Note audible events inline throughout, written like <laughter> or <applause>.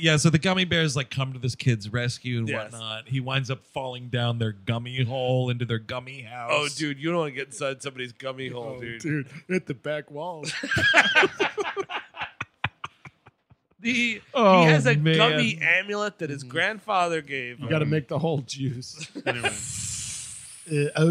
yeah. So the gummy bears like come to this kid's rescue and Yes. whatnot. He winds up falling down their gummy hole into their gummy oh, house. Oh, dude, you don't want to get inside somebody's gummy oh, hole, Oh, dude. dude, hit the back wall. <laughs> The, Oh, he has a man. gummy amulet that his mm-hmm. grandfather gave You him. got to make the whole juice. <laughs> Oh, uh,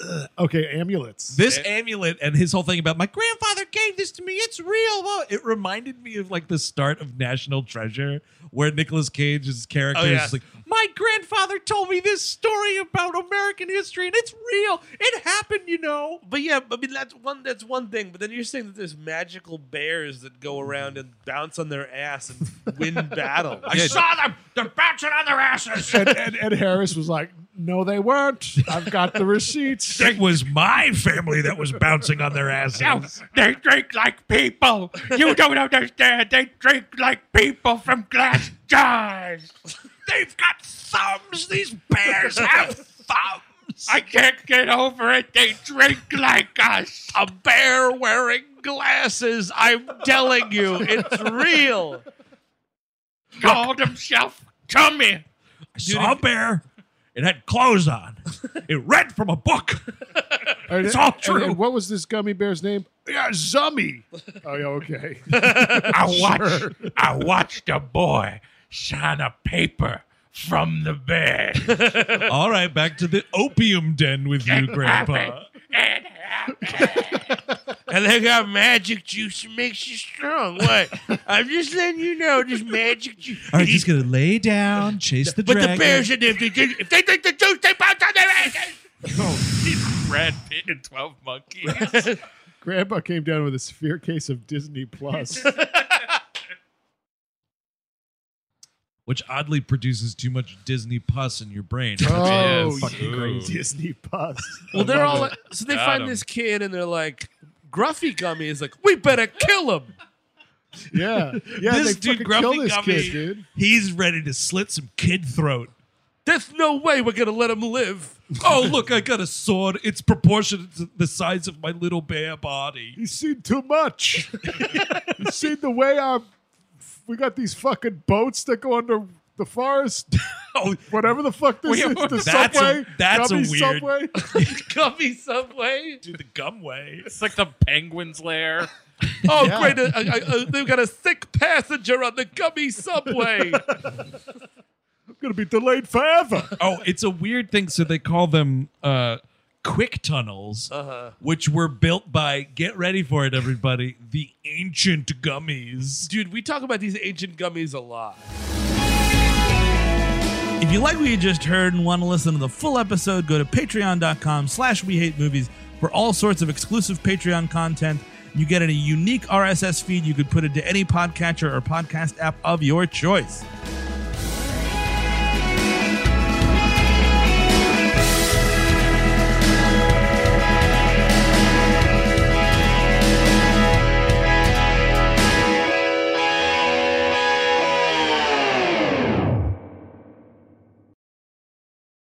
uh, okay, amulets. This amulet and his whole thing about my grandfather gave this to me. It's real. Whoa. It reminded me of like the start of National Treasure, where Nicolas Cage's character Oh, is just like, my grandfather told me this story about American history, and it's real. It happened, you know. But yeah, I mean that's one that's one thing. But then you're saying that there's magical bears that go around and bounce on their ass and win <laughs> battles. I saw them. They're bouncing on their asses. and, and Ed Harris was like, "No, they weren't. I've got the receipts." <laughs> It was my family that was bouncing on their asses. No, they drink like people. You don't understand. They drink like people from glass jars. They've got thumbs. These bears have thumbs. I can't get over it. They drink like us. a bear wearing glasses. I'm telling you, it's real. Called himself Tummi. I saw a bear. It had clothes on. It read from a book. And- It's all true. and what was this gummy bear's name? Yeah, Zummi. oh yeah, okay. <laughs> I watched. I watched a boy shine a paper from the bed. <laughs> All right, back to the opium den with you, Grandpa. It happened. And they got magic juice that makes you strong. What? <laughs> I'm just letting you know, just magic juice. All right, just gonna lay down, chase the but dragon. the bears, and if they, drink- if they drink the juice, they bounce on their ass. Oh, asses. Brad Pitt and Twelve Monkeys. <laughs> Grandpa came down with a severe case of Disney Plus. <laughs> which oddly produces too much Disney pus in your brain. oh, oh fucking crazy. Disney pus. Well, they're all like, so they Got find 'em. this kid and they're like, Gruffi Gummi is like, we better kill him. yeah, yeah. <laughs> This they dude, fucking kill this Gummy, kid, dude. he's ready to slit some kid throat. There's no way we're gonna let him live. Oh, look, I got a sword. It's proportionate to the size of my little bare body. He's seen too much. <laughs> He's seen the way our we got these fucking boats that go under the forest. <laughs> Oh, Whatever the fuck this Wait, is, the that's a- subway. that's a Gummy weird- subway. <laughs> Gummy Subway. dude, the gumway. It's like the penguin's lair. <laughs> Oh, Yeah. great. Uh, uh, uh, they've got a sick passenger on the Gummy Subway. I'm gonna be delayed forever. Oh, it's a weird thing. So they call them uh, quick tunnels, Uh-huh. which were built by, get ready for it, everybody, the ancient gummies. Dude, we talk about these ancient gummies a lot. If you like what you just heard and want to listen to the full episode, go to patreon.com slash we hate movies for all sorts of exclusive Patreon content. You get a unique RSS feed you could put into any podcatcher or podcast app of your choice.